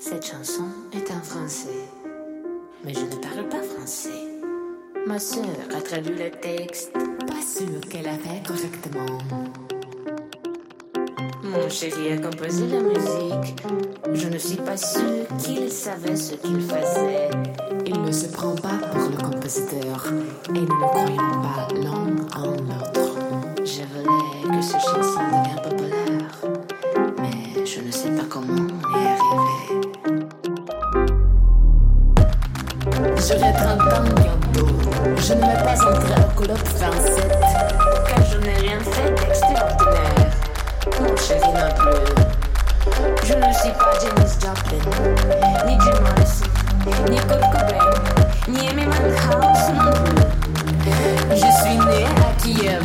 Cette chanson est en français, mais je ne parle pas français. Ma sœur a traduit le texte, pas sûr qu'elle a fait correctement. Mon chéri a composé la musique. Je ne suis pas sûre qu'il savait ce qu'il faisait. Il ne se prend pas pour le compositeur et ne croyons pas l'un en l'autre. J'aurai 30 ans bientôt. Je ne vais pas entrer au colloque 27, car je n'ai rien fait d'extraordinaire. Mon chéri non plus. Je ne suis pas Janis Joplin, ni Jim Morrison, ni Kurt Cobain, ni Amy Winehouse non plus. Je suis née à Kiev,